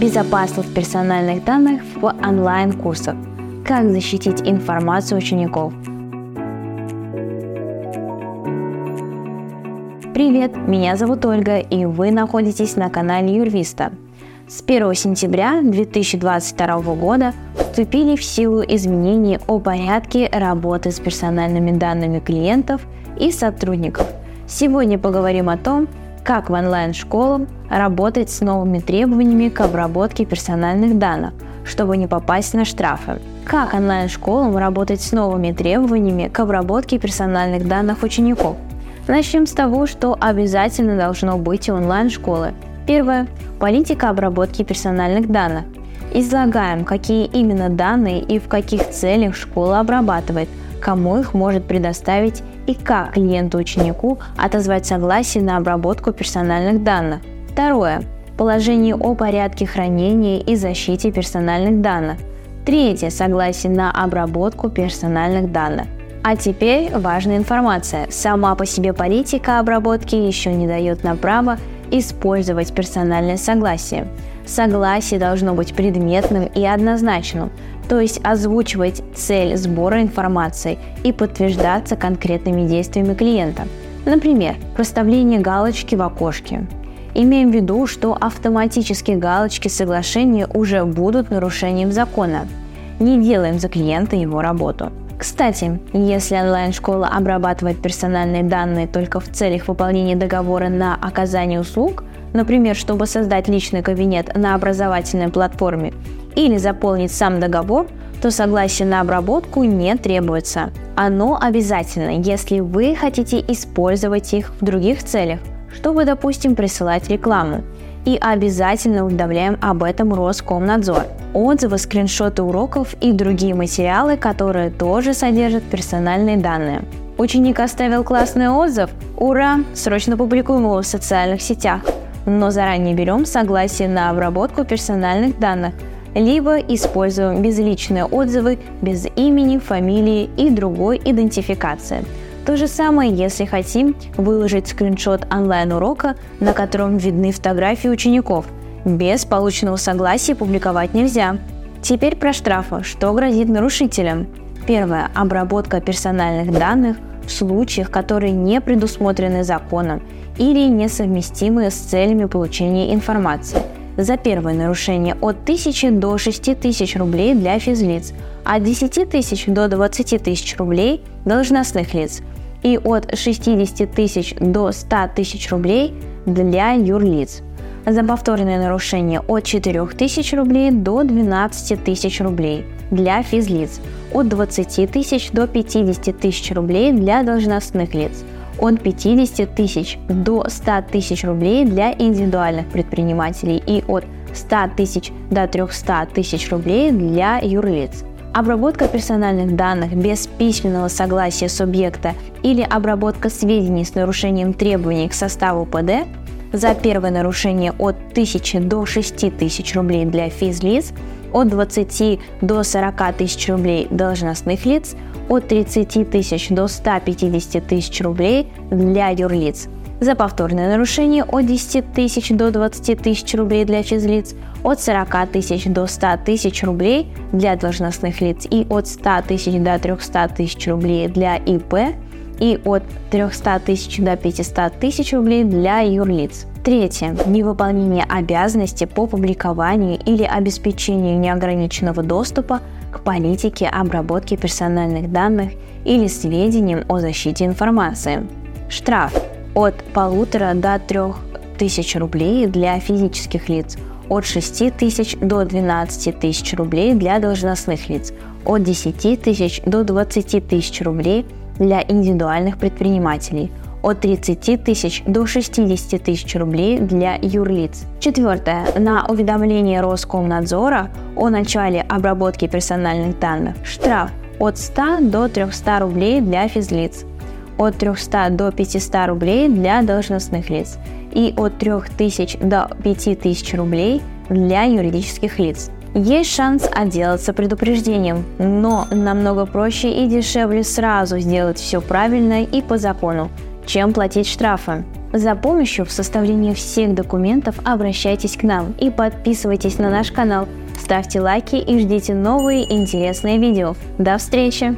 Безопасность персональных данных в онлайн-курсах. Как защитить информацию учеников. Привет, меня зовут Ольга, и вы находитесь на канале Юрвиста. С 1 сентября 2022 года вступили в силу изменения о порядке работы с персональными данными клиентов и сотрудников. Сегодня поговорим о том, как в онлайн-школам работать с новыми требованиями к обработке персональных данных, чтобы не попасть на штрафы. Как онлайн-школам работать с новыми требованиями к обработке персональных данных учеников. Начнем с того, что обязательно должно быть у онлайн-школы. Первое. Политика обработки персональных данных. Излагаем, какие именно данные и в каких целях школа обрабатывает, кому их может предоставить и как клиенту-ученику отозвать согласие на обработку персональных данных. Второе. Положение о порядке хранения и защите персональных данных. Третье. Согласие на обработку персональных данных. А теперь важная информация. Сама по себе политика обработки еще не дает нам право использовать персональное согласие. Согласие должно быть предметным и однозначным, то есть озвучивать цель сбора информации и подтверждаться конкретными действиями клиента. Например, проставление галочки в окошке. Имеем в виду, что автоматические галочки соглашения уже будут нарушением закона. Не делаем за клиента его работу. Кстати, если онлайн-школа обрабатывает персональные данные только в целях выполнения договора на оказание услуг, например, чтобы создать личный кабинет на образовательной платформе или заполнить сам договор, то согласие на обработку не требуется. Оно обязательно, если вы хотите использовать их в других целях, чтобы, допустим, присылать рекламу. И обязательно уведомляем об этом Роскомнадзор. Отзывы, скриншоты уроков и другие материалы, которые тоже содержат персональные данные. Ученик оставил классный отзыв? Ура! Срочно публикуем его в социальных сетях. Но заранее берем согласие на обработку персональных данных – либо используем безличные отзывы без имени, фамилии и другой идентификации. То же самое, если хотим выложить скриншот онлайн-урока, на котором видны фотографии учеников. Без полученного согласия публиковать нельзя. Теперь про штрафы. Что грозит нарушителям? Первое. Обработка персональных данных в случаях, которые не предусмотрены законом или несовместимы с целями получения информации – за первое нарушение от 1000 до 6000 рублей для физлиц, от 10 тысяч до 20 тысяч рублей должностных лиц и от 60 тысяч до 100 тысяч рублей для юрлиц. За повторное нарушение от 4 тысяч рублей до 12 тысяч рублей для физлиц, от 20 тысяч до 50 тысяч рублей для должностных лиц – от 50 тысяч до 100 тысяч рублей для индивидуальных предпринимателей. И от 100 тысяч до 300 тысяч рублей для юрлиц. Обработка персональных данных без письменного согласия субъекта или обработка сведений с нарушением требований к составу ПД за первое нарушение от 1000 до 6000 рублей для физлиц, от 20 до 40 тысяч рублей должностных лиц, от 30 тысяч до 150 тысяч рублей для юрлиц. За повторное нарушение от 10 тысяч до 20 тысяч рублей для физлиц, от 40 тысяч до 100 тысяч рублей для должностных лиц и от 100 тысяч до 300 тысяч рублей для ИП и от 300 тысяч до 500 тысяч рублей для юрлиц. Третье. Невыполнение обязанности по публикованию или обеспечению неограниченного доступа к политике обработки персональных данных или сведениям о защите информации. Штраф от полутора до трех тысяч рублей для физических лиц, от 6 тысяч до 12 тысяч рублей для должностных лиц, от 10 тысяч до 20 тысяч рублей для индивидуальных предпринимателей – от 30 тысяч до 60 тысяч рублей для юрлиц. Четвертое. На уведомление Роскомнадзора о начале обработки персональных данных штраф от 100 до 300 рублей для физлиц, от 300 до 500 рублей для должностных лиц и от 3000 до 5000 рублей для юридических лиц. Есть шанс отделаться предупреждением, но намного проще и дешевле сразу сделать все правильно и по закону, чем платить штрафы. За помощью в составлении всех документов обращайтесь к нам и подписывайтесь на наш канал, ставьте лайки и ждите новые интересные видео. До встречи!